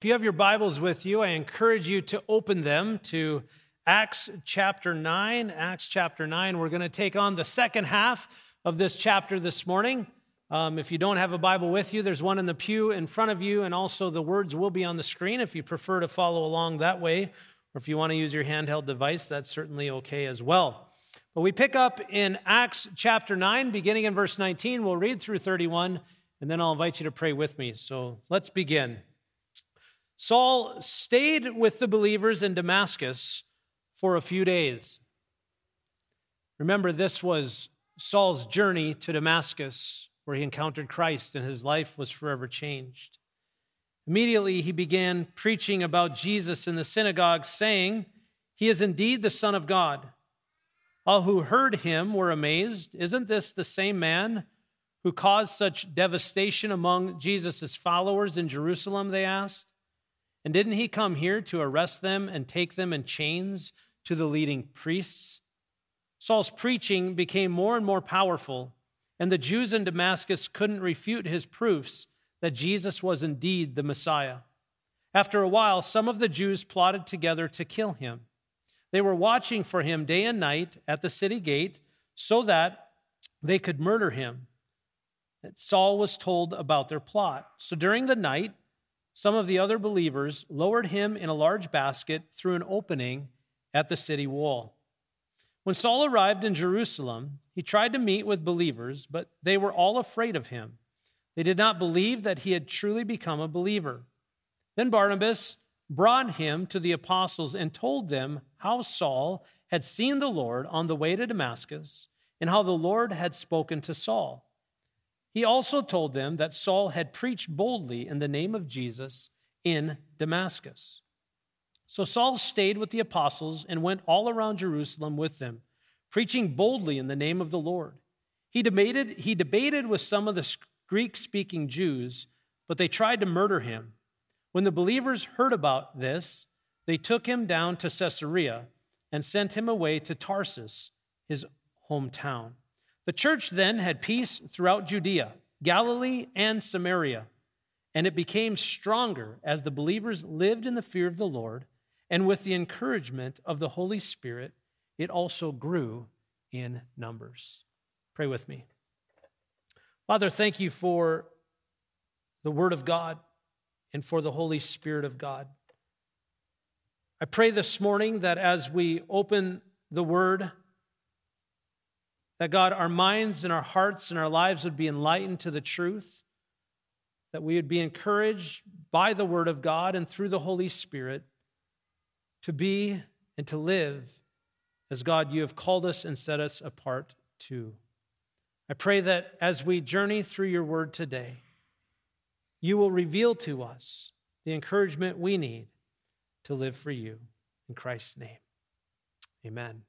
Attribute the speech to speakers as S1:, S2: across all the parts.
S1: If you have your Bibles with you, I encourage you to open them to Acts chapter 9. Acts chapter 9. We're going to take on the second half of this chapter this morning. Um, if you don't have a Bible with you, there's one in the pew in front of you, and also the words will be on the screen if you prefer to follow along that way. Or if you want to use your handheld device, that's certainly okay as well. But we pick up in Acts chapter 9, beginning in verse 19. We'll read through 31, and then I'll invite you to pray with me. So let's begin. Saul stayed with the believers in Damascus for a few days. Remember, this was Saul's journey to Damascus, where he encountered Christ and his life was forever changed. Immediately, he began preaching about Jesus in the synagogue, saying, He is indeed the Son of God. All who heard him were amazed. Isn't this the same man who caused such devastation among Jesus' followers in Jerusalem? They asked. And didn't he come here to arrest them and take them in chains to the leading priests? Saul's preaching became more and more powerful, and the Jews in Damascus couldn't refute his proofs that Jesus was indeed the Messiah. After a while, some of the Jews plotted together to kill him. They were watching for him day and night at the city gate so that they could murder him. Saul was told about their plot. So during the night, some of the other believers lowered him in a large basket through an opening at the city wall. When Saul arrived in Jerusalem, he tried to meet with believers, but they were all afraid of him. They did not believe that he had truly become a believer. Then Barnabas brought him to the apostles and told them how Saul had seen the Lord on the way to Damascus and how the Lord had spoken to Saul. He also told them that Saul had preached boldly in the name of Jesus in Damascus. So Saul stayed with the apostles and went all around Jerusalem with them, preaching boldly in the name of the Lord. He debated, he debated with some of the Greek speaking Jews, but they tried to murder him. When the believers heard about this, they took him down to Caesarea and sent him away to Tarsus, his hometown. The church then had peace throughout Judea, Galilee, and Samaria, and it became stronger as the believers lived in the fear of the Lord, and with the encouragement of the Holy Spirit, it also grew in numbers. Pray with me. Father, thank you for the Word of God and for the Holy Spirit of God. I pray this morning that as we open the Word, that God, our minds and our hearts and our lives would be enlightened to the truth, that we would be encouraged by the Word of God and through the Holy Spirit to be and to live as God, you have called us and set us apart to. I pray that as we journey through your Word today, you will reveal to us the encouragement we need to live for you. In Christ's name, amen.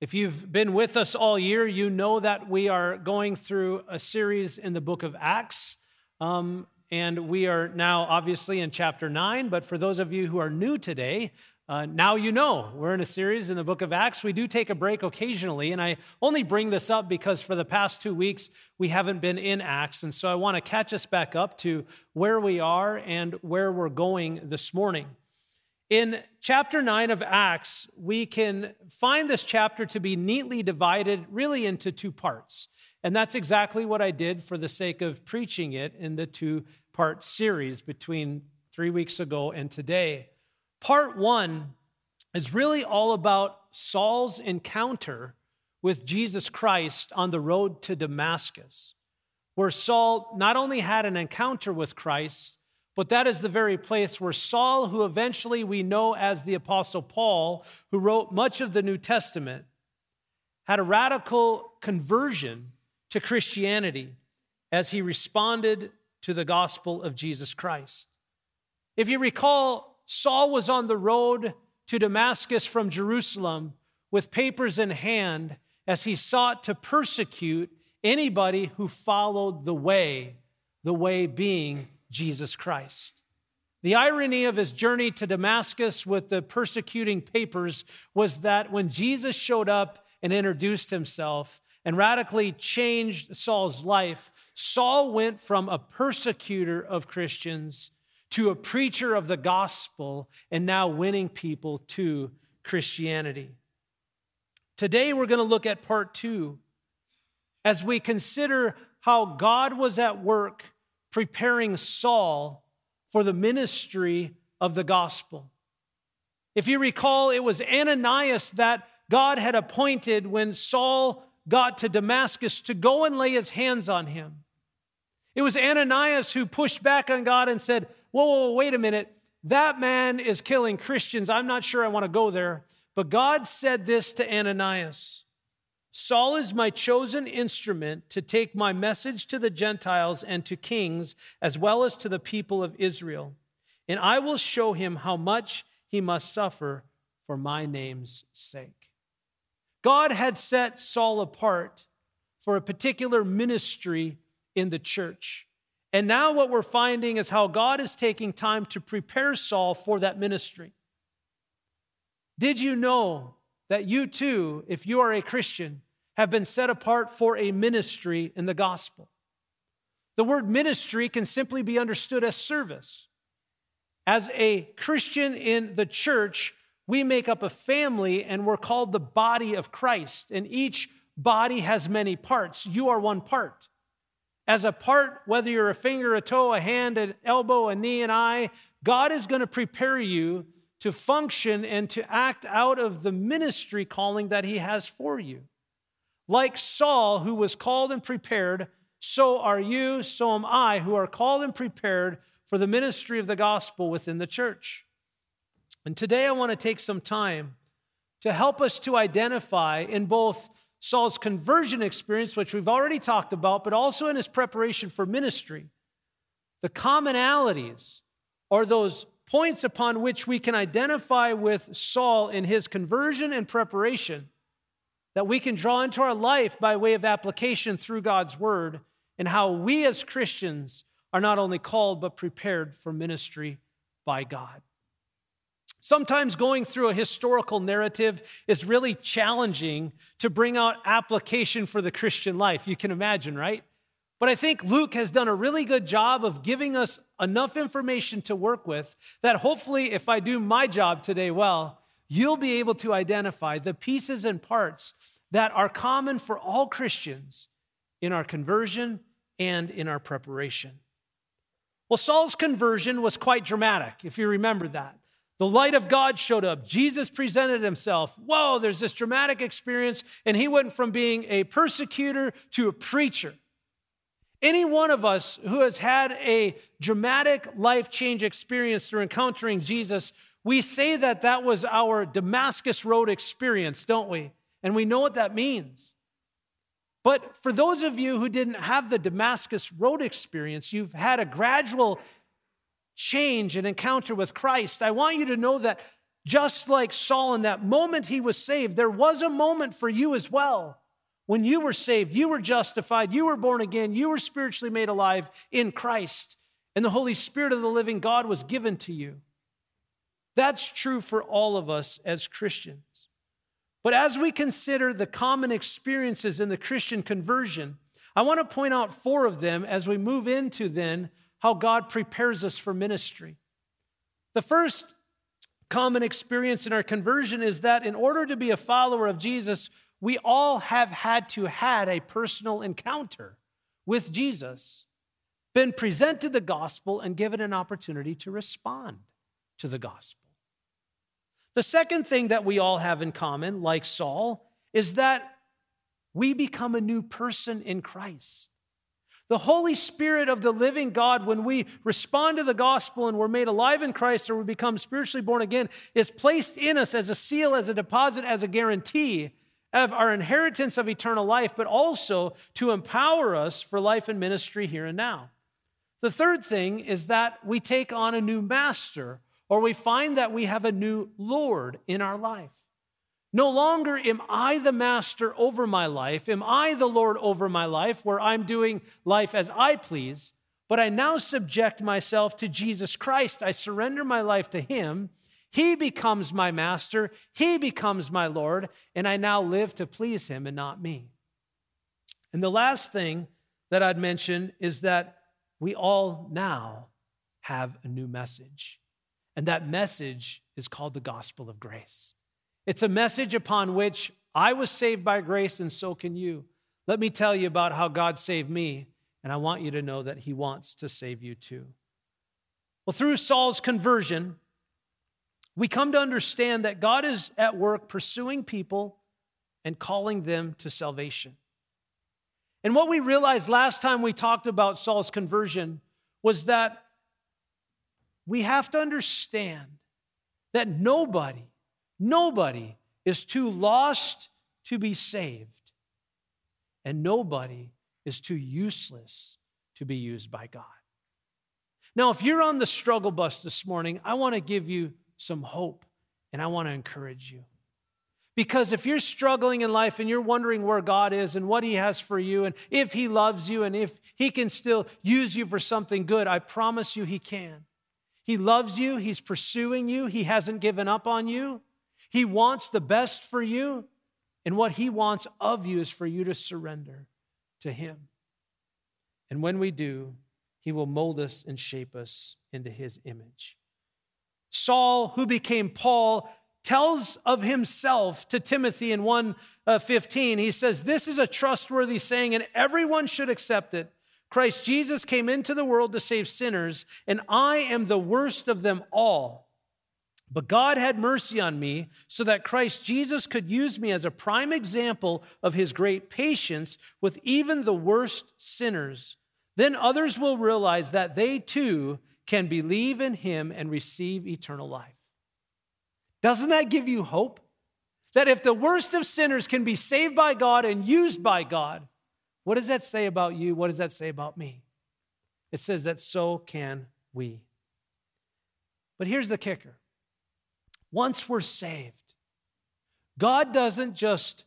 S1: If you've been with us all year, you know that we are going through a series in the book of Acts. Um, and we are now obviously in chapter 9. But for those of you who are new today, uh, now you know we're in a series in the book of Acts. We do take a break occasionally, and I only bring this up because for the past two weeks we haven't been in Acts. And so I want to catch us back up to where we are and where we're going this morning. In chapter 9 of Acts, we can find this chapter to be neatly divided really into two parts. And that's exactly what I did for the sake of preaching it in the two part series between three weeks ago and today. Part one is really all about Saul's encounter with Jesus Christ on the road to Damascus, where Saul not only had an encounter with Christ, but that is the very place where Saul, who eventually we know as the Apostle Paul, who wrote much of the New Testament, had a radical conversion to Christianity as he responded to the gospel of Jesus Christ. If you recall, Saul was on the road to Damascus from Jerusalem with papers in hand as he sought to persecute anybody who followed the way, the way being Jesus Christ. The irony of his journey to Damascus with the persecuting papers was that when Jesus showed up and introduced himself and radically changed Saul's life, Saul went from a persecutor of Christians to a preacher of the gospel and now winning people to Christianity. Today, we're going to look at part two as we consider how God was at work preparing Saul for the ministry of the gospel. If you recall, it was Ananias that God had appointed when Saul got to Damascus to go and lay his hands on him. It was Ananias who pushed back on God and said, Whoa, whoa, whoa, wait a minute. That man is killing Christians. I'm not sure I want to go there. But God said this to Ananias Saul is my chosen instrument to take my message to the Gentiles and to kings, as well as to the people of Israel. And I will show him how much he must suffer for my name's sake. God had set Saul apart for a particular ministry in the church. And now, what we're finding is how God is taking time to prepare Saul for that ministry. Did you know that you too, if you are a Christian, have been set apart for a ministry in the gospel. The word ministry can simply be understood as service. As a Christian in the church, we make up a family and we're called the body of Christ. And each body has many parts. You are one part. As a part, whether you're a finger, a toe, a hand, an elbow, a knee, an eye, God is going to prepare you to function and to act out of the ministry calling that He has for you. Like Saul, who was called and prepared, so are you, so am I, who are called and prepared for the ministry of the gospel within the church. And today I want to take some time to help us to identify in both Saul's conversion experience, which we've already talked about, but also in his preparation for ministry, the commonalities or those points upon which we can identify with Saul in his conversion and preparation that we can draw into our life by way of application through God's word, and how we as Christians are not only called but prepared for ministry by God. Sometimes going through a historical narrative is really challenging to bring out application for the Christian life. You can imagine, right? But I think Luke has done a really good job of giving us enough information to work with that hopefully, if I do my job today well, you'll be able to identify the pieces and parts that are common for all Christians in our conversion and in our preparation. Well, Saul's conversion was quite dramatic, if you remember that. The light of God showed up. Jesus presented himself. Whoa, there's this dramatic experience, and he went from being a persecutor to a preacher. Any one of us who has had a dramatic life change experience through encountering Jesus, we say that that was our Damascus Road experience, don't we? And we know what that means. But for those of you who didn't have the Damascus Road experience, you've had a gradual change and encounter with Christ. I want you to know that just like Saul, in that moment he was saved, there was a moment for you as well when you were saved, you were justified, you were born again, you were spiritually made alive in Christ, and the Holy Spirit of the living God was given to you. That's true for all of us as Christians. But as we consider the common experiences in the Christian conversion, I want to point out four of them as we move into then how God prepares us for ministry. The first common experience in our conversion is that in order to be a follower of Jesus, we all have had to had a personal encounter with Jesus, been presented the gospel and given an opportunity to respond to the gospel. The second thing that we all have in common, like Saul, is that we become a new person in Christ. The Holy Spirit of the living God, when we respond to the gospel and we're made alive in Christ or we become spiritually born again, is placed in us as a seal, as a deposit, as a guarantee of our inheritance of eternal life, but also to empower us for life and ministry here and now. The third thing is that we take on a new master, or we find that we have a new Lord in our life. No longer am I the master over my life, am I the Lord over my life, where I'm doing life as I please, but I now subject myself to Jesus Christ. I surrender my life to Him he becomes my master, He becomes my Lord, and I now live to please Him and not me. And the last thing that I'd mention is that we all now have a new message. And that message is called the gospel of grace. It's a message upon which I was saved by grace, and so can you. Let me tell you about how God saved me, and I want you to know that He wants to save you too. Well, through Saul's conversion, we come to understand that God is at work pursuing people and calling them to salvation. And what we realized last time we talked about Saul's conversion was that we have to understand that nobody, nobody is too lost to be saved, and nobody is too useless to be used by God. Now, if you're on the struggle bus this morning, I want to give you some hope and I want to encourage you. Because if you're struggling in life and you're wondering where God is and what He has for you, and if He loves you and if He can still use you for something good, I promise you He can. He loves you, He's pursuing you, He hasn't given up on you. He wants the best for you, and what He wants of you is for you to surrender to Him. And when we do, He will mold us and shape us into His image. Saul, who became Paul, tells of himself to Timothy in 1:15. Uh, he says, "This is a trustworthy saying and everyone should accept it. Christ Jesus came into the world to save sinners, and I am the worst of them all. But God had mercy on me so that Christ Jesus could use me as a prime example of his great patience with even the worst sinners. Then others will realize that they too can believe in him and receive eternal life. Doesn't that give you hope? That if the worst of sinners can be saved by God and used by God, what does that say about you? What does that say about me? It says that so can we. But here's the kicker once we're saved, God doesn't just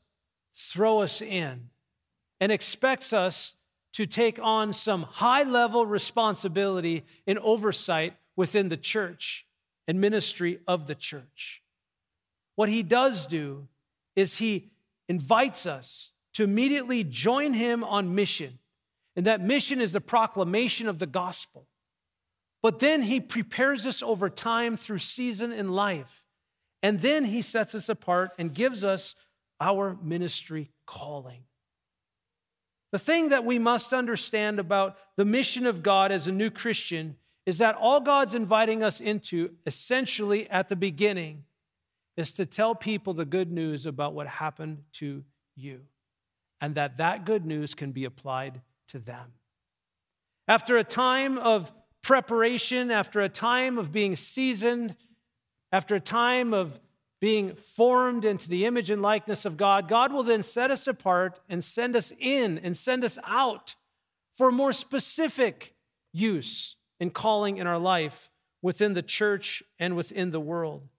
S1: throw us in and expects us to take on some high level responsibility and oversight within the church and ministry of the church. What he does do is he invites us to immediately join him on mission. And that mission is the proclamation of the gospel. But then he prepares us over time through season in life. And then he sets us apart and gives us our ministry calling. The thing that we must understand about the mission of God as a new Christian is that all God's inviting us into, essentially at the beginning, is to tell people the good news about what happened to you and that that good news can be applied to them. After a time of preparation, after a time of being seasoned, after a time of being formed into the image and likeness of God, God will then set us apart and send us in and send us out for more specific use and calling in our life within the church and within the world.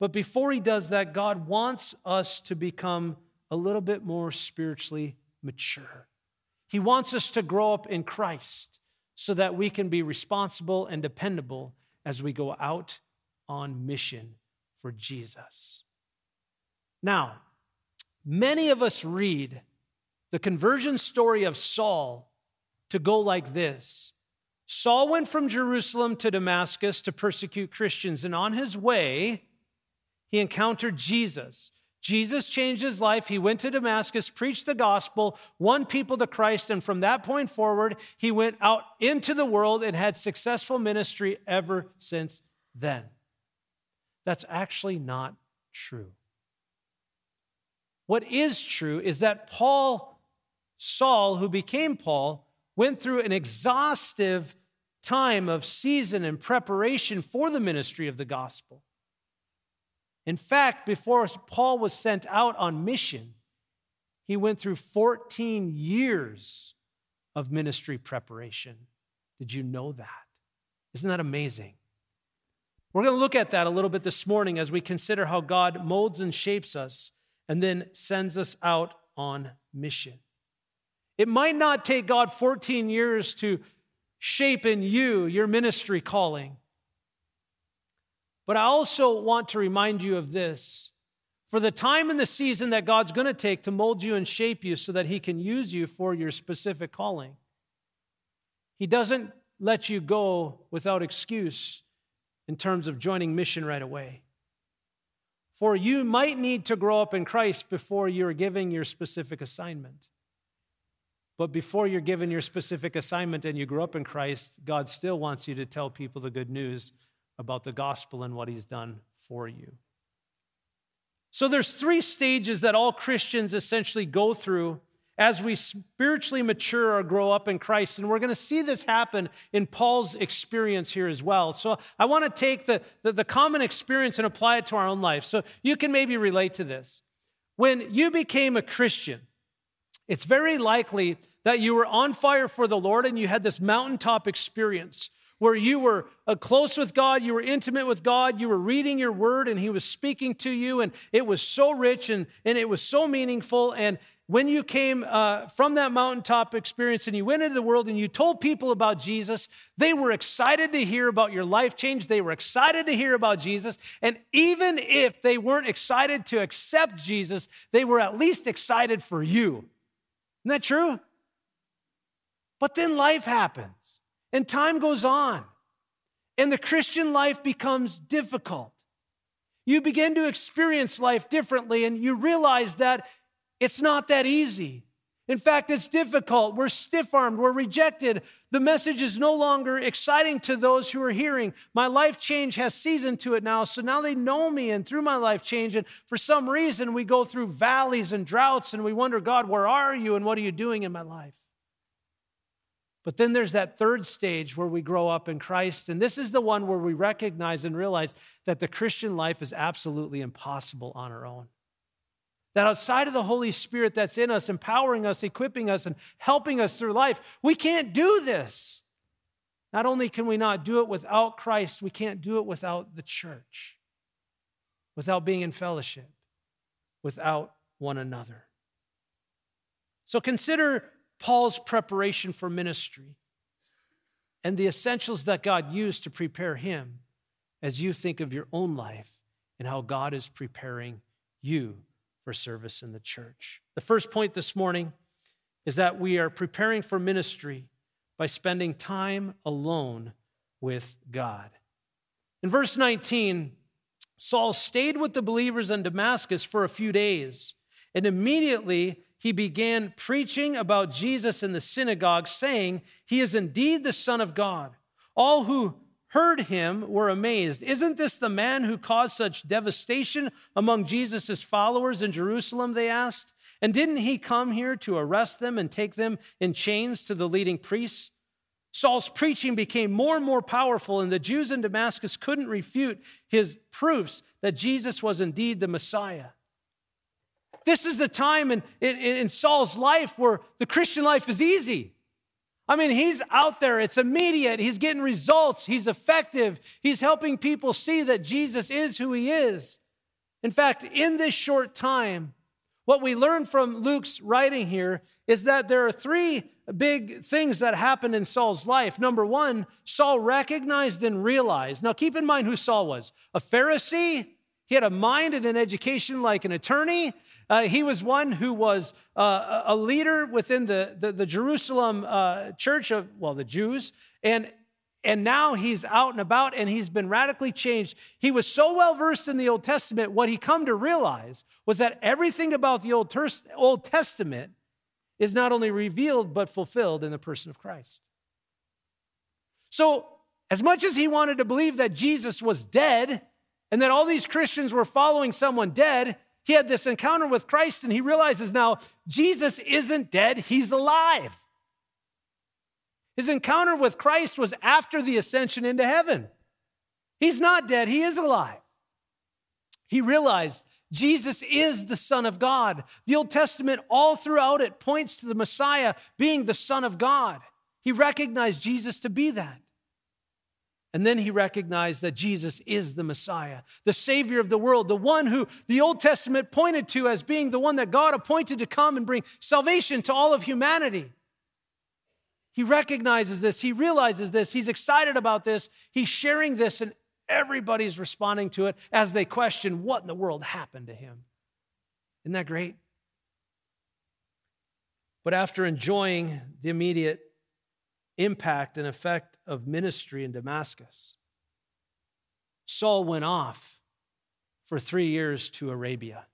S1: But before he does that, God wants us to become a little bit more spiritually mature. He wants us to grow up in Christ so that we can be responsible and dependable as we go out on mission for Jesus. Now, many of us read the conversion story of Saul to go like this Saul went from Jerusalem to Damascus to persecute Christians, and on his way, he encountered Jesus. Jesus changed his life. He went to Damascus, preached the gospel, won people to Christ, and from that point forward, he went out into the world and had successful ministry ever since then. That's actually not true. What is true is that Paul, Saul, who became Paul, went through an exhaustive time of season and preparation for the ministry of the gospel. In fact, before Paul was sent out on mission, he went through 14 years of ministry preparation. Did you know that? Isn't that amazing? We're going to look at that a little bit this morning as we consider how God molds and shapes us and then sends us out on mission. It might not take God 14 years to shape in you your ministry calling. But I also want to remind you of this. For the time and the season that God's going to take to mold you and shape you so that He can use you for your specific calling, He doesn't let you go without excuse in terms of joining mission right away. For you might need to grow up in Christ before you're giving your specific assignment. But before you're given your specific assignment and you grow up in Christ, God still wants you to tell people the good news about the gospel and what He's done for you. So there's three stages that all Christians essentially go through as we spiritually mature or grow up in Christ. And we're going to see this happen in Paul's experience here as well. So I want to take the, the, the, common experience and apply it to our own life. So you can maybe relate to this. When you became a Christian, it's very likely that you were on fire for the Lord and you had this mountaintop experience where you were uh, close with God, you were intimate with God, you were reading your word, and He was speaking to you, and it was so rich and, and it was so meaningful. And, when you came uh, from that mountaintop experience and you went into the world and you told people about Jesus, they were excited to hear about your life change. They were excited to hear about Jesus. And even if they weren't excited to accept Jesus, they were at least excited for you. Isn't that true? But then life happens and time goes on and the Christian life becomes difficult. You begin to experience life differently and you realize that it's not that easy. In fact, it's difficult. We're stiff armed. We're rejected. The message is no longer exciting to those who are hearing. My life change has season to it now. So now they know me, and through my life change, and for some reason, we go through valleys and droughts, and we wonder, God, where are you, and what are you doing in my life? But then there's that third stage where we grow up in Christ, and this is the one where we recognize and realize that the Christian life is absolutely impossible on our own. That outside of the Holy Spirit that's in us, empowering us, equipping us, and helping us through life, we can't do this. Not only can we not do it without Christ, we can't do it without the church, without being in fellowship, without one another. So consider Paul's preparation for ministry and the essentials that God used to prepare him as you think of your own life and how God is preparing you for service in the church. The first point this morning is that we are preparing for ministry by spending time alone with God. In verse 19, Saul stayed with the believers in Damascus for a few days, and immediately he began preaching about Jesus in the synagogue, saying, He is indeed the Son of God. All who heard him were amazed. Isn't this the man who caused such devastation among Jesus' followers in Jerusalem? They asked. And didn't he come here to arrest them and take them in chains to the leading priests? Saul's preaching became more and more powerful, and the Jews in Damascus couldn't refute his proofs that Jesus was indeed the Messiah. This is the time in, in, in Saul's life where the Christian life is easy. I mean, he's out there, it's immediate, he's getting results, he's effective, he's helping people see that Jesus is who he is. In fact, in this short time, what we learn from Luke's writing here is that there are three big things that happened in Saul's life. Number one, Saul recognized and realized. Now, keep in mind who Saul was a Pharisee, he had a mind and an education like an attorney. Uh, he was one who was uh, a leader within the, the, the Jerusalem uh, church of, well, the Jews. And, and now he's out and about and he's been radically changed. He was so well versed in the Old Testament, what he come to realize was that everything about the Old, Old Testament is not only revealed but fulfilled in the person of Christ. So, as much as he wanted to believe that Jesus was dead and that all these Christians were following someone dead, he had this encounter with Christ and he realizes now Jesus isn't dead, he's alive. His encounter with Christ was after the ascension into heaven. He's not dead, he is alive. He realized Jesus is the Son of God. The Old Testament, all throughout it, points to the Messiah being the Son of God. He recognized Jesus to be that. And then he recognized that Jesus is the Messiah, the Savior of the world, the one who the Old Testament pointed to as being the one that God appointed to come and bring salvation to all of humanity. He recognizes this, he realizes this, he's excited about this, he's sharing this, and everybody's responding to it as they question what in the world happened to him. Isn't that great? But after enjoying the immediate impact and effect of ministry in Damascus. Saul went off for three years to Arabia.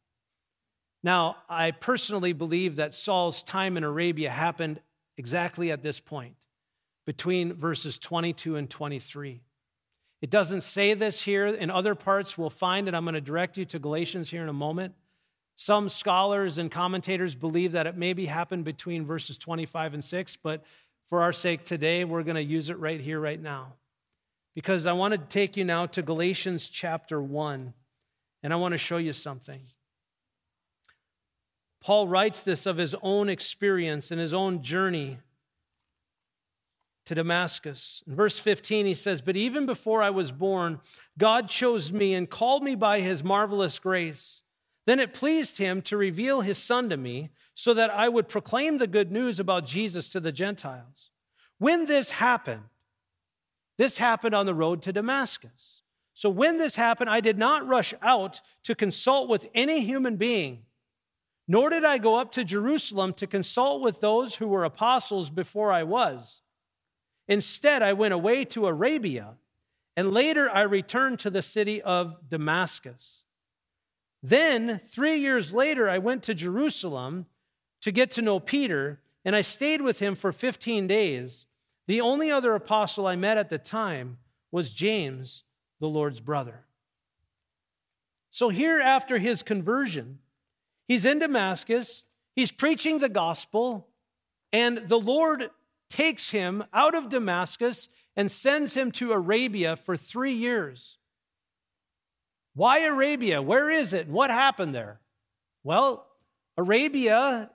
S1: Now, I personally believe that Saul's time in Arabia happened exactly at this point, between verses 22 and 23. It doesn't say this here. In other parts, we'll find it. I'm going to direct you to Galatians here in a moment. Some scholars and commentators believe that it maybe happened between verses 25 and 6, but for our sake today, we're going to use it right here, right now. Because I want to take you now to Galatians chapter 1, and I want to show you something. Paul writes this of his own experience and his own journey to Damascus. In verse 15, he says, But even before I was born, God chose me and called me by his marvelous grace. Then it pleased him to reveal his son to me so that I would proclaim the good news about Jesus to the Gentiles. When this happened, this happened on the road to Damascus. So when this happened, I did not rush out to consult with any human being, nor did I go up to Jerusalem to consult with those who were apostles before I was. Instead, I went away to Arabia, and later I returned to the city of Damascus. Then, three years later, I went to Jerusalem to get to know Peter, and I stayed with him for 15 days. The only other apostle I met at the time was James, the Lord's brother. So, here after his conversion, he's in Damascus, he's preaching the gospel, and the Lord takes him out of Damascus and sends him to Arabia for three years. Why Arabia? Where is it? What happened there? Well, Arabia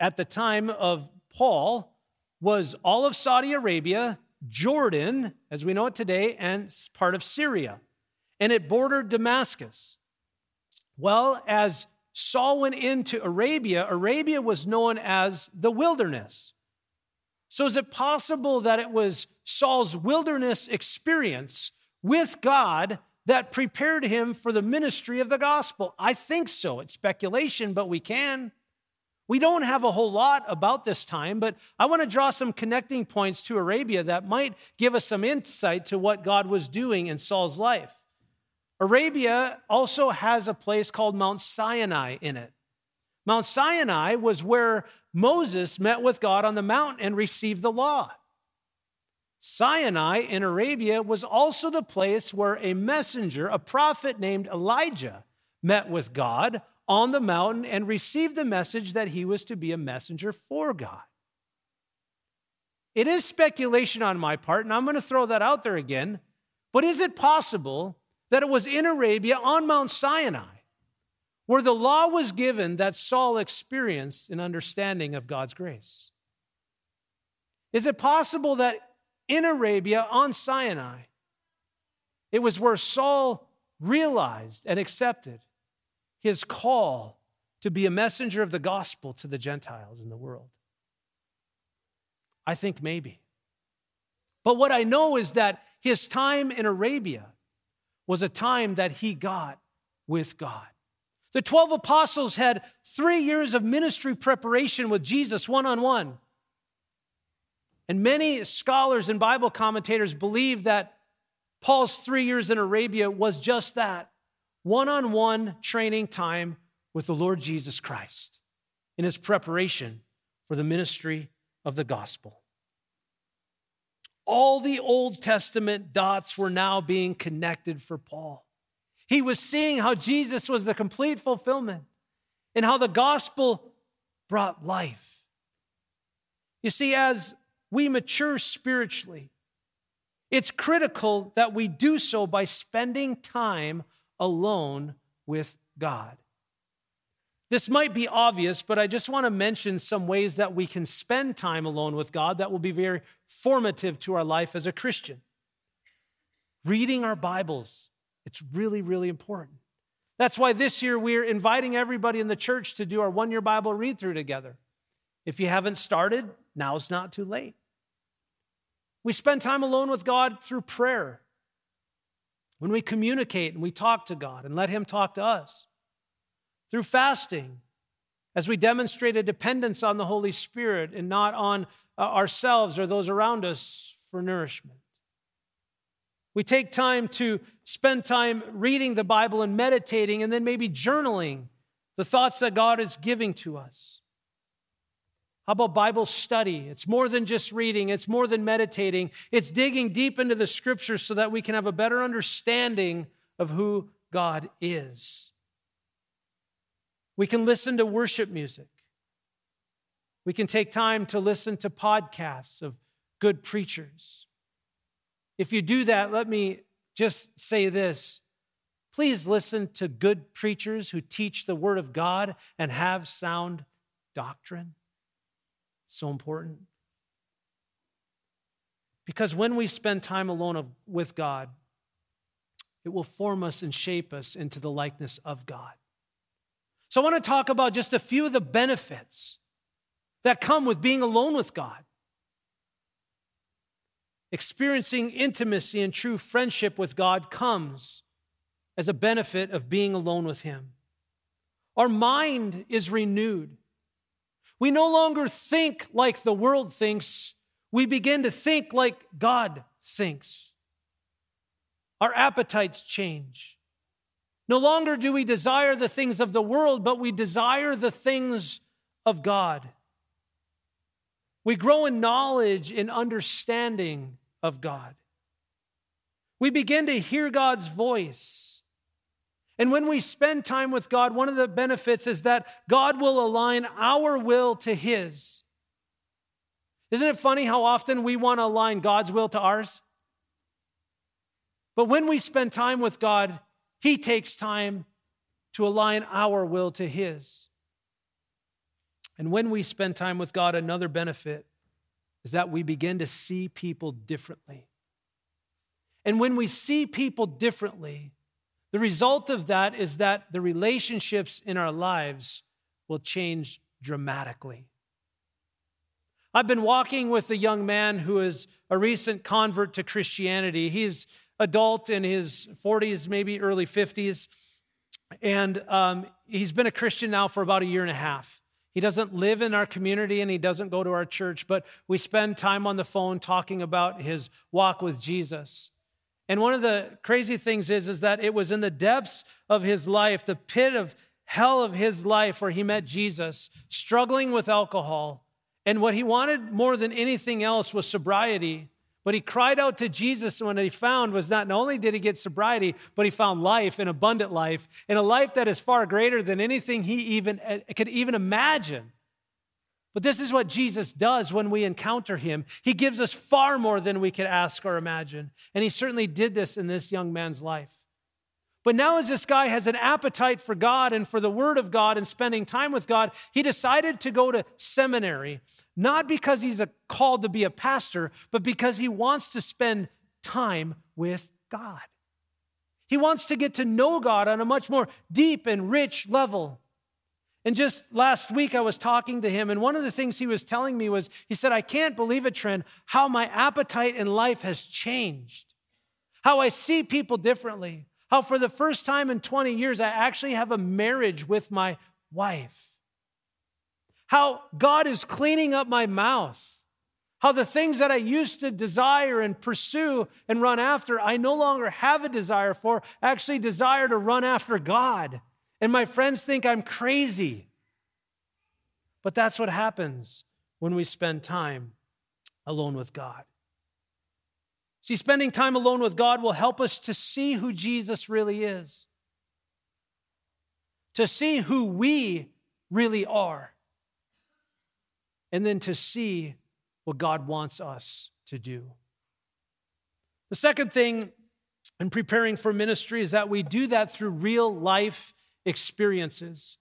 S1: at the time of Paul was all of Saudi Arabia, Jordan, as we know it today, and part of Syria. And it bordered Damascus. Well, as Saul went into Arabia, Arabia was known as the wilderness. So, is it possible that it was Saul's wilderness experience with God that prepared him for the ministry of the gospel? I think so. It's speculation, but we can. We don't have a whole lot about this time, but I want to draw some connecting points to Arabia that might give us some insight to what God was doing in Saul's life. Arabia also has a place called Mount Sinai in it. Mount Sinai was where Moses met with God on the mountain and received the law. Sinai in Arabia was also the place where a messenger, a prophet named Elijah, met with God on the mountain and received the message that he was to be a messenger for God. It is speculation on my part, and I'm going to throw that out there again. But is it possible that it was in Arabia on Mount Sinai where the law was given that Saul experienced an understanding of God's grace? Is it possible that in Arabia on Sinai, it was where Saul realized and accepted his call to be a messenger of the gospel to the Gentiles in the world? I think maybe. But what I know is that his time in Arabia was a time that he got with God. The 12 apostles had three years of ministry preparation with Jesus one on one. And many scholars and Bible commentators believe that Paul's three years in Arabia was just that one on one training time with the Lord Jesus Christ in his preparation for the ministry of the gospel. All the Old Testament dots were now being connected for Paul. He was seeing how Jesus was the complete fulfillment and how the gospel brought life. You see, as we mature spiritually, it's critical that we do so by spending time alone with God. This might be obvious, but I just want to mention some ways that we can spend time alone with God that will be very formative to our life as a Christian. Reading our Bibles, it's really, really important. That's why this year we're inviting everybody in the church to do our one year Bible read through together. If you haven't started, now now's not too late. We spend time alone with God through prayer. When we communicate and we talk to God and let Him talk to us. Through fasting, as we demonstrate a dependence on the Holy Spirit and not on uh, ourselves or those around us for nourishment. We take time to spend time reading the Bible and meditating and then maybe journaling the thoughts that God is giving to us. How about Bible study? It's more than just reading, it's more than meditating. It's digging deep into the scriptures so that we can have a better understanding of who God is. We can listen to worship music. We can take time to listen to podcasts of good preachers. If you do that, let me just say this. Please listen to good preachers who teach the Word of God and have sound doctrine. So important. Because when we spend time alone with God, it will form us and shape us into the likeness of God. So I want to talk about just a few of the benefits that come with being alone with God. Experiencing intimacy and true friendship with God comes as a benefit of being alone with Him. Our mind is renewed. We no longer think like the world thinks, we begin to think like God thinks. Our appetites change. No longer do we desire the things of the world, but we desire the things of God. We grow in knowledge and understanding of God. We begin to hear God's voice. And when we spend time with God, one of the benefits is that God will align our will to His. Isn't it funny how often we want to align God's will to ours? But when we spend time with God, He takes time to align our will to His. And when we spend time with God, another benefit is that we begin to see people differently. And when we see people differently, the result of that is that the relationships in our lives will change dramatically. I've been walking with a young man who is a recent convert to Christianity. He's adult in his 40s, maybe early 50s, and um, he's been a Christian now for about a year and a half. He doesn't live in our community and he doesn't go to our church, but we spend time on the phone talking about his walk with Jesus. And one of the crazy things is, is that it was in the depths of his life, the pit of hell of his life, where he met Jesus, struggling with alcohol. And what he wanted more than anything else was sobriety. But he cried out to Jesus, and what he found was not only did he get sobriety, but he found life, an abundant life, and a life that is far greater than anything he even eh, could even imagine. But this is what Jesus does when we encounter him. He gives us far more than we could ask or imagine. And he certainly did this in this young man's life. But now, as this guy has an appetite for God and for the Word of God and spending time with God, he decided to go to seminary, not because he's a, called to be a pastor, but because he wants to spend time with God. He wants to get to know God on a much more deep and rich level. And just last week, I was talking to him, and one of the things he was telling me was he said, I can't believe it, Trent, how my appetite in life has changed, how I see people differently how, for the first time in 20 years, I actually have a marriage with my wife. How God is cleaning up my mouth. How the things that I used to desire and pursue and run after, I no longer have a desire for, actually desire to run after God. And my friends think I'm crazy. But that's what happens when we spend time alone with God. See, spending time alone with God will help us to see who Jesus really is, to see who we really are, and then to see what God wants us to do. The second thing in preparing for ministry is that we do that through real life experiences.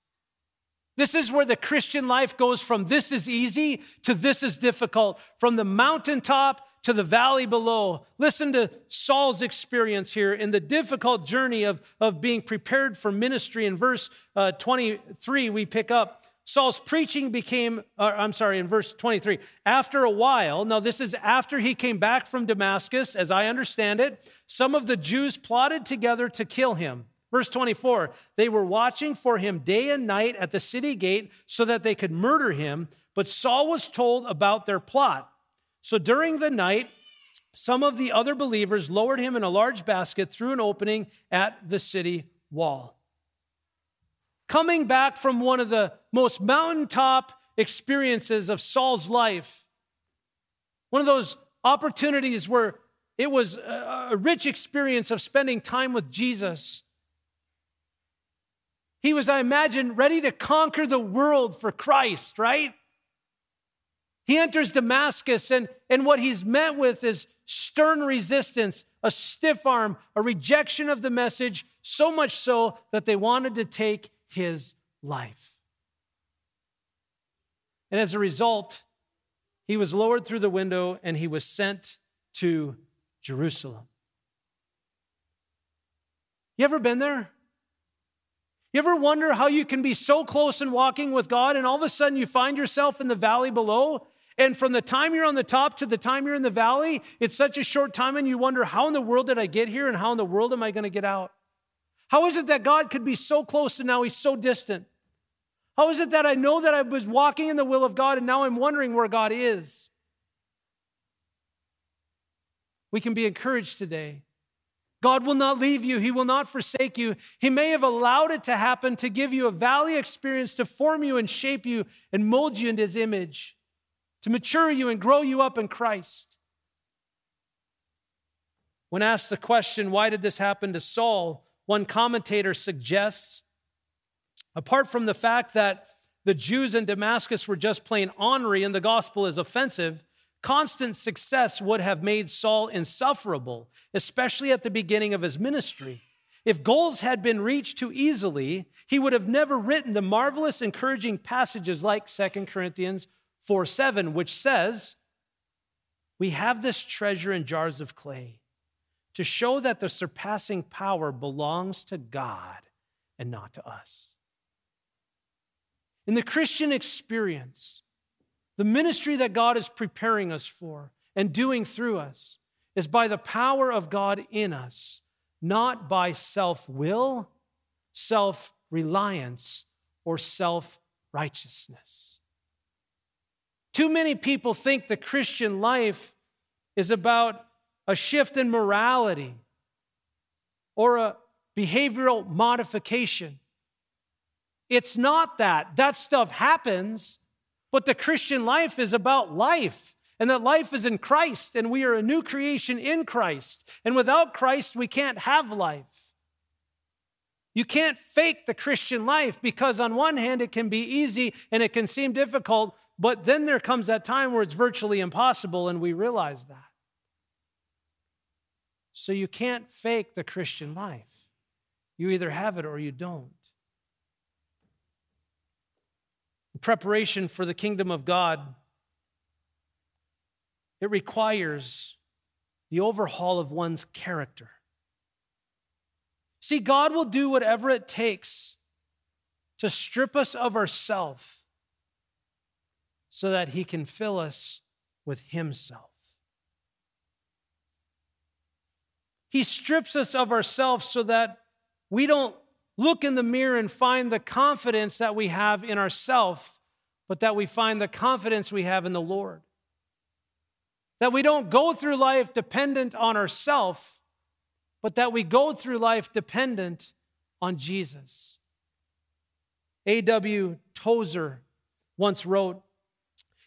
S1: This is where the Christian life goes from this is easy to this is difficult, from the mountaintop to the valley below. Listen to Saul's experience here in the difficult journey of, of being prepared for ministry. In verse uh, 23, we pick up Saul's preaching became, uh, I'm sorry, in verse 23, after a while, now this is after he came back from Damascus, as I understand it, some of the Jews plotted together to kill him. Verse 24, they were watching for him day and night at the city gate so that they could murder him, but Saul was told about their plot. So during the night, some of the other believers lowered him in a large basket through an opening at the city wall. Coming back from one of the most mountaintop experiences of Saul's life, one of those opportunities where it was a rich experience of spending time with Jesus. He was, I imagine, ready to conquer the world for Christ, right? He enters Damascus, and, and what he's met with is stern resistance, a stiff arm, a rejection of the message, so much so that they wanted to take his life. And as a result, he was lowered through the window and he was sent to Jerusalem. You ever been there? You ever wonder how you can be so close in walking with God and all of a sudden you find yourself in the valley below? And from the time you're on the top to the time you're in the valley, it's such a short time, and you wonder, how in the world did I get here and how in the world am I going to get out? How is it that God could be so close and now he's so distant? How is it that I know that I was walking in the will of God and now I'm wondering where God is? We can be encouraged today God will not leave you. He will not forsake you. He may have allowed it to happen to give you a valley experience, to form you and shape you and mold you into his image, to mature you and grow you up in Christ. When asked the question, why did this happen to Saul? One commentator suggests, apart from the fact that the Jews in Damascus were just plain ornery and the gospel is offensive, Constant success would have made Saul insufferable, especially at the beginning of his ministry. If goals had been reached too easily, he would have never written the marvelous, encouraging passages like 2 Corinthians 4 7, which says, We have this treasure in jars of clay to show that the surpassing power belongs to God and not to us. In the Christian experience, the ministry that God is preparing us for and doing through us is by the power of God in us, not by self will, self reliance, or self righteousness. Too many people think the Christian life is about a shift in morality or a behavioral modification. It's not that. That stuff happens, but the Christian life is about life, and that life is in Christ, and we are a new creation in Christ. And without Christ, we can't have life. You can't fake the Christian life because, on one hand, it can be easy and it can seem difficult, but then there comes that time where it's virtually impossible, and we realize that. So you can't fake the Christian life. You either have it or you don't. Preparation for the kingdom of God, it requires the overhaul of one's character. See, God will do whatever it takes to strip us of ourself so that he can fill us with himself. He strips us of ourselves so that we don't look in the mirror and find the confidence that we have in ourselves, but that we find the confidence we have in the Lord. That we don't go through life dependent on ourselves, but that we go through life dependent on Jesus. A.W. Tozer once wrote,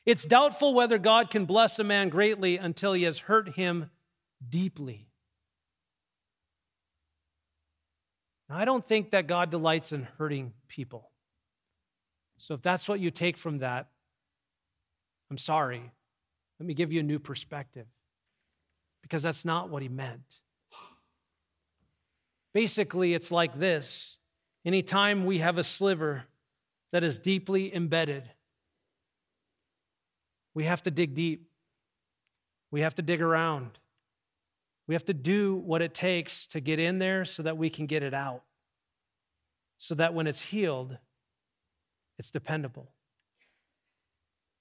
S1: It's doubtful whether God can bless a man greatly until he has hurt him deeply. Now, I don't think that God delights in hurting people. So if that's what you take from that, I'm sorry. Let me give you a new perspective because that's not what he meant. Basically, it's like this anytime we have a sliver that is deeply embedded, we have to dig deep. We have to dig around. We have to do what it takes to get in there so that we can get it out. So that when it's healed, it's dependable.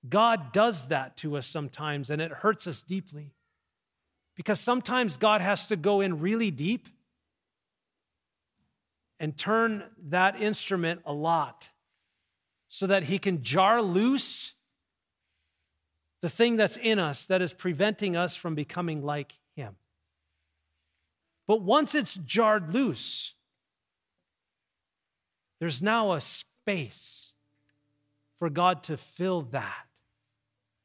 S1: God does that to us sometimes, and it hurts us deeply. Because sometimes God has to go in really deep and turn that instrument a lot so that he can jar loose the thing that's in us that is preventing us from becoming like him. But once it's jarred loose, there's now a space for God to fill that,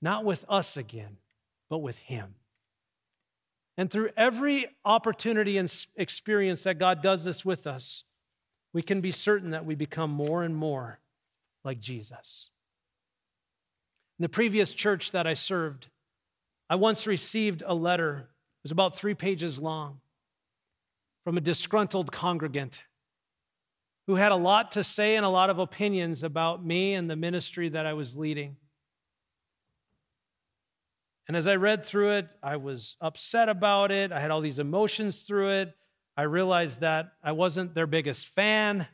S1: not with us again, but with him. And through every opportunity and experience that God does this with us, we can be certain that we become more and more like Jesus. In the previous church that I served, I once received a letter, it was about three pages long, from a disgruntled congregant who had a lot to say and a lot of opinions about me and the ministry that I was leading. And as I read through it, I was upset about it. I had all these emotions through it. I realized that I wasn't their biggest fan.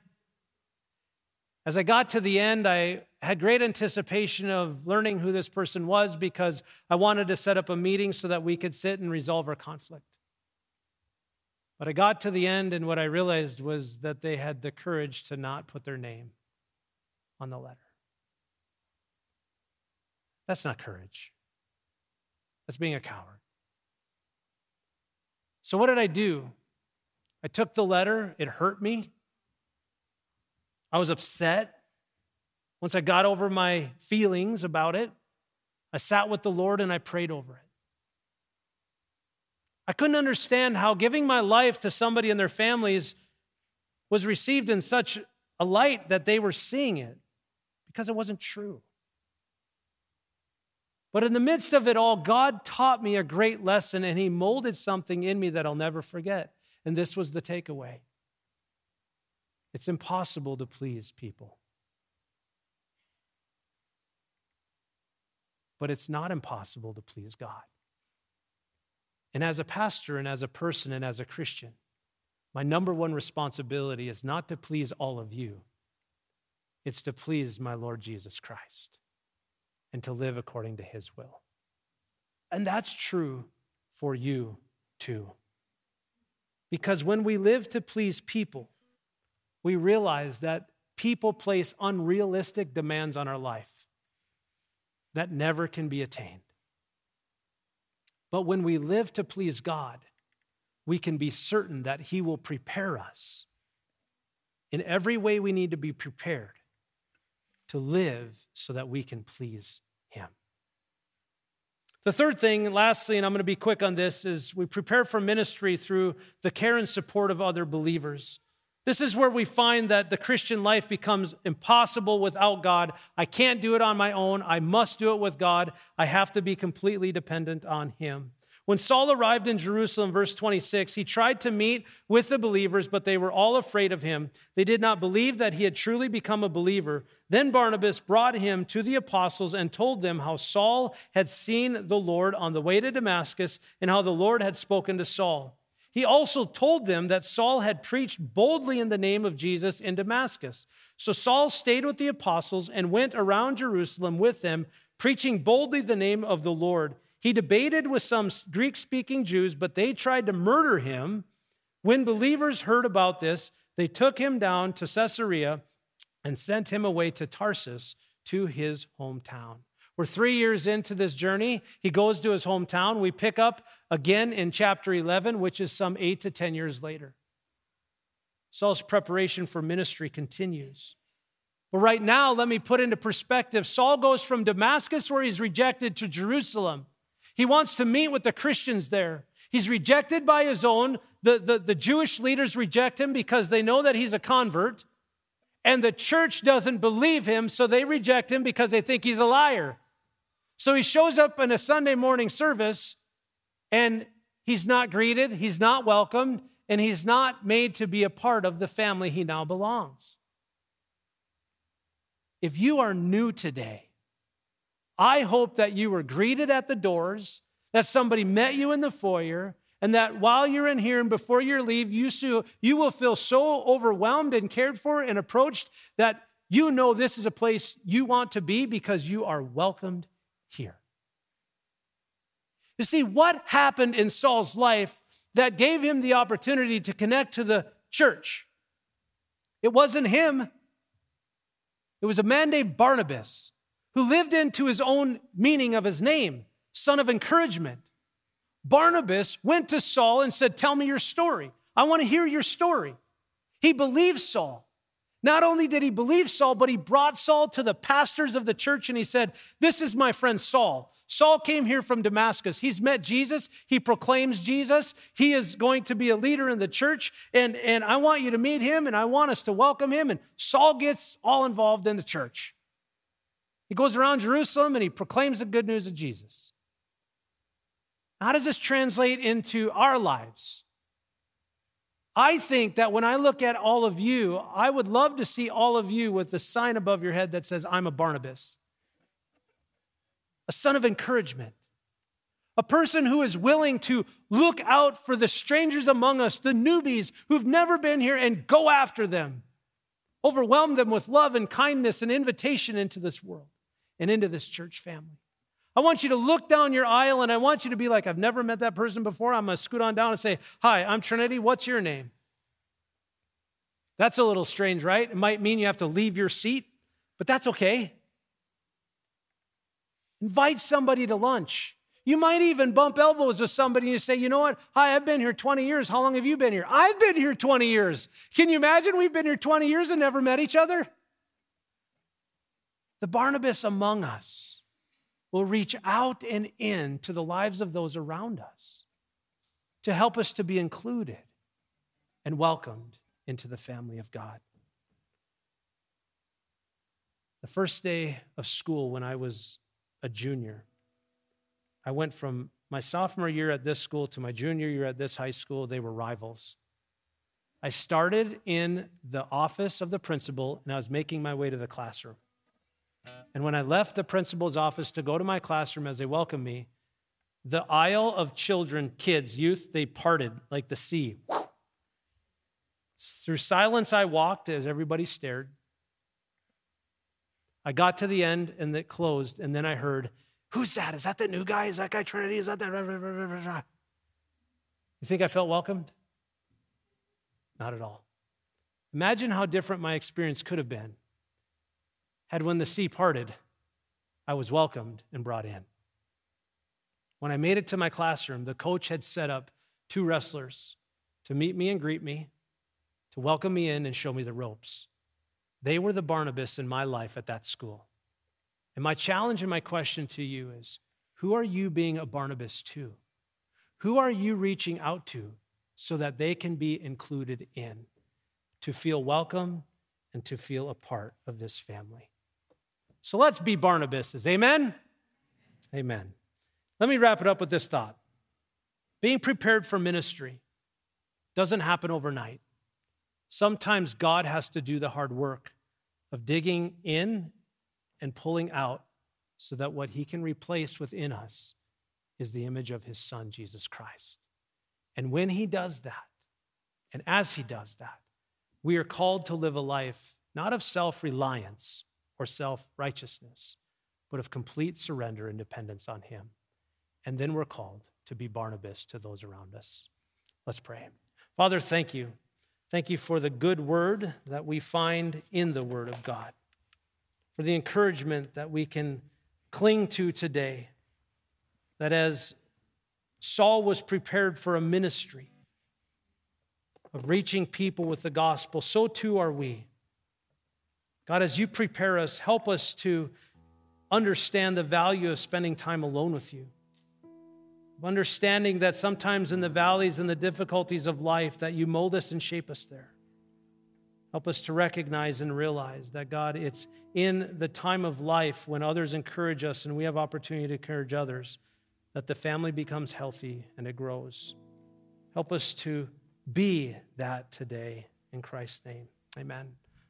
S1: As I got to the end, I had great anticipation of learning who this person was because I wanted to set up a meeting so that we could sit and resolve our conflict. But I got to the end, and what I realized was that they had the courage to not put their name on the letter. That's not courage. That's being a coward. So, what did I do? I took the letter, it hurt me. I was upset. Once I got over my feelings about it, I sat with the Lord and I prayed over it. I couldn't understand how giving my life to somebody and their families was received in such a light that they were seeing it because it wasn't true. But in the midst of it all, God taught me a great lesson and He molded something in me that I'll never forget. And this was the takeaway it's impossible to please people. But it's not impossible to please God. And as a pastor and as a person and as a Christian, my number one responsibility is not to please all of you, it's to please my Lord Jesus Christ and to live according to his will. And that's true for you too. Because when we live to please people, we realize that people place unrealistic demands on our life that never can be attained. But when we live to please God, we can be certain that He will prepare us in every way we need to be prepared to live so that we can please Him. The third thing, lastly, and I'm going to be quick on this, is we prepare for ministry through the care and support of other believers. This is where we find that the Christian life becomes impossible without God. I can't do it on my own. I must do it with God. I have to be completely dependent on Him. When Saul arrived in Jerusalem, verse 26, he tried to meet with the believers, but they were all afraid of him. They did not believe that he had truly become a believer. Then Barnabas brought him to the apostles and told them how Saul had seen the Lord on the way to Damascus and how the Lord had spoken to Saul. He also told them that Saul had preached boldly in the name of Jesus in Damascus. So Saul stayed with the apostles and went around Jerusalem with them, preaching boldly the name of the Lord. He debated with some Greek speaking Jews, but they tried to murder him. When believers heard about this, they took him down to Caesarea and sent him away to Tarsus to his hometown. We're three years into this journey. He goes to his hometown. We pick up again in chapter 11, which is some eight to 10 years later. Saul's preparation for ministry continues. But right now, let me put into perspective Saul goes from Damascus, where he's rejected, to Jerusalem. He wants to meet with the Christians there. He's rejected by his own. The, the, the Jewish leaders reject him because they know that he's a convert. And the church doesn't believe him, so they reject him because they think he's a liar. So he shows up in a Sunday morning service and he's not greeted, he's not welcomed, and he's not made to be a part of the family he now belongs. If you are new today, I hope that you were greeted at the doors, that somebody met you in the foyer, and that while you're in here and before you leave, you, you will feel so overwhelmed and cared for and approached that you know this is a place you want to be because you are welcomed here. You see, what happened in Saul's life that gave him the opportunity to connect to the church? It wasn't him. It was a man named Barnabas who lived into his own meaning of his name, son of encouragement. Barnabas went to Saul and said, Tell me your story. I want to hear your story. He believed Saul. Not only did he believe Saul, but he brought Saul to the pastors of the church and he said, This is my friend Saul. Saul came here from Damascus. He's met Jesus. He proclaims Jesus. He is going to be a leader in the church. And, and I want you to meet him and I want us to welcome him. And Saul gets all involved in the church. He goes around Jerusalem and he proclaims the good news of Jesus. How does this translate into our lives? I think that when I look at all of you, I would love to see all of you with the sign above your head that says, I'm a Barnabas a son of encouragement, a person who is willing to look out for the strangers among us, the newbies who've never been here, and go after them. Overwhelm them with love and kindness and invitation into this world and into this church family. I want you to look down your aisle and I want you to be like, I've never met that person before. I'm going to scoot on down and say, Hi, I'm Trinity. What's your name? That's a little strange, right? It might mean you have to leave your seat, but that's okay. Invite somebody to lunch. You might even bump elbows with somebody and you say, you know what? Hi, I've been here 20 years. How long have you been here? I've been here 20 years. Can you imagine we've been here 20 years and never met each other? The Barnabas among us will reach out and in to the lives of those around us to help us to be included and welcomed into the family of God. The first day of school when I was a junior. I went from my sophomore year at this school to my junior year at this high school. They were rivals. I started in the office of the principal and I was making my way to the classroom. And when I left the principal's office to go to my classroom as they welcomed me, the aisle of children, kids, youth, they parted like the sea. Through silence, I walked as everybody stared. I got to the end and it closed, and then I heard, Who's that? Is that the new guy? Is that guy Trinity? Is that that? You think I felt welcomed? Not at all. Imagine how different my experience could have been had when the sea parted, I was welcomed and brought in. When I made it to my classroom, the coach had set up two wrestlers to meet me and greet me, to welcome me in and show me the ropes. They were the Barnabas in my life at that school. And my challenge and my question to you is who are you being a Barnabas to? Who are you reaching out to so that they can be included in, to feel welcome and to feel a part of this family? So let's be Barnabases. Amen? Amen. Let me wrap it up with this thought. Being prepared for ministry doesn't happen overnight. Sometimes God has to do the hard work of digging in and pulling out so that what he can replace within us is the image of his son, Jesus Christ. And when he does that, and as he does that, we are called to live a life not of self reliance or self righteousness, but of complete surrender and dependence on him. And then we're called to be Barnabas to those around us. Let's pray. Father, thank you. Thank you for the good word that we find in the Word of God, for the encouragement that we can cling to today. That as Saul was prepared for a ministry of reaching people with the gospel, so too are we. God, as you prepare us, help us to understand the value of spending time alone with you understanding that sometimes in the valleys and the difficulties of life that you mold us and shape us there. Help us to recognize and realize that God, it's in the time of life when others encourage us and we have opportunity to encourage others that the family becomes healthy and it grows. Help us to be that today in Christ's name. Amen.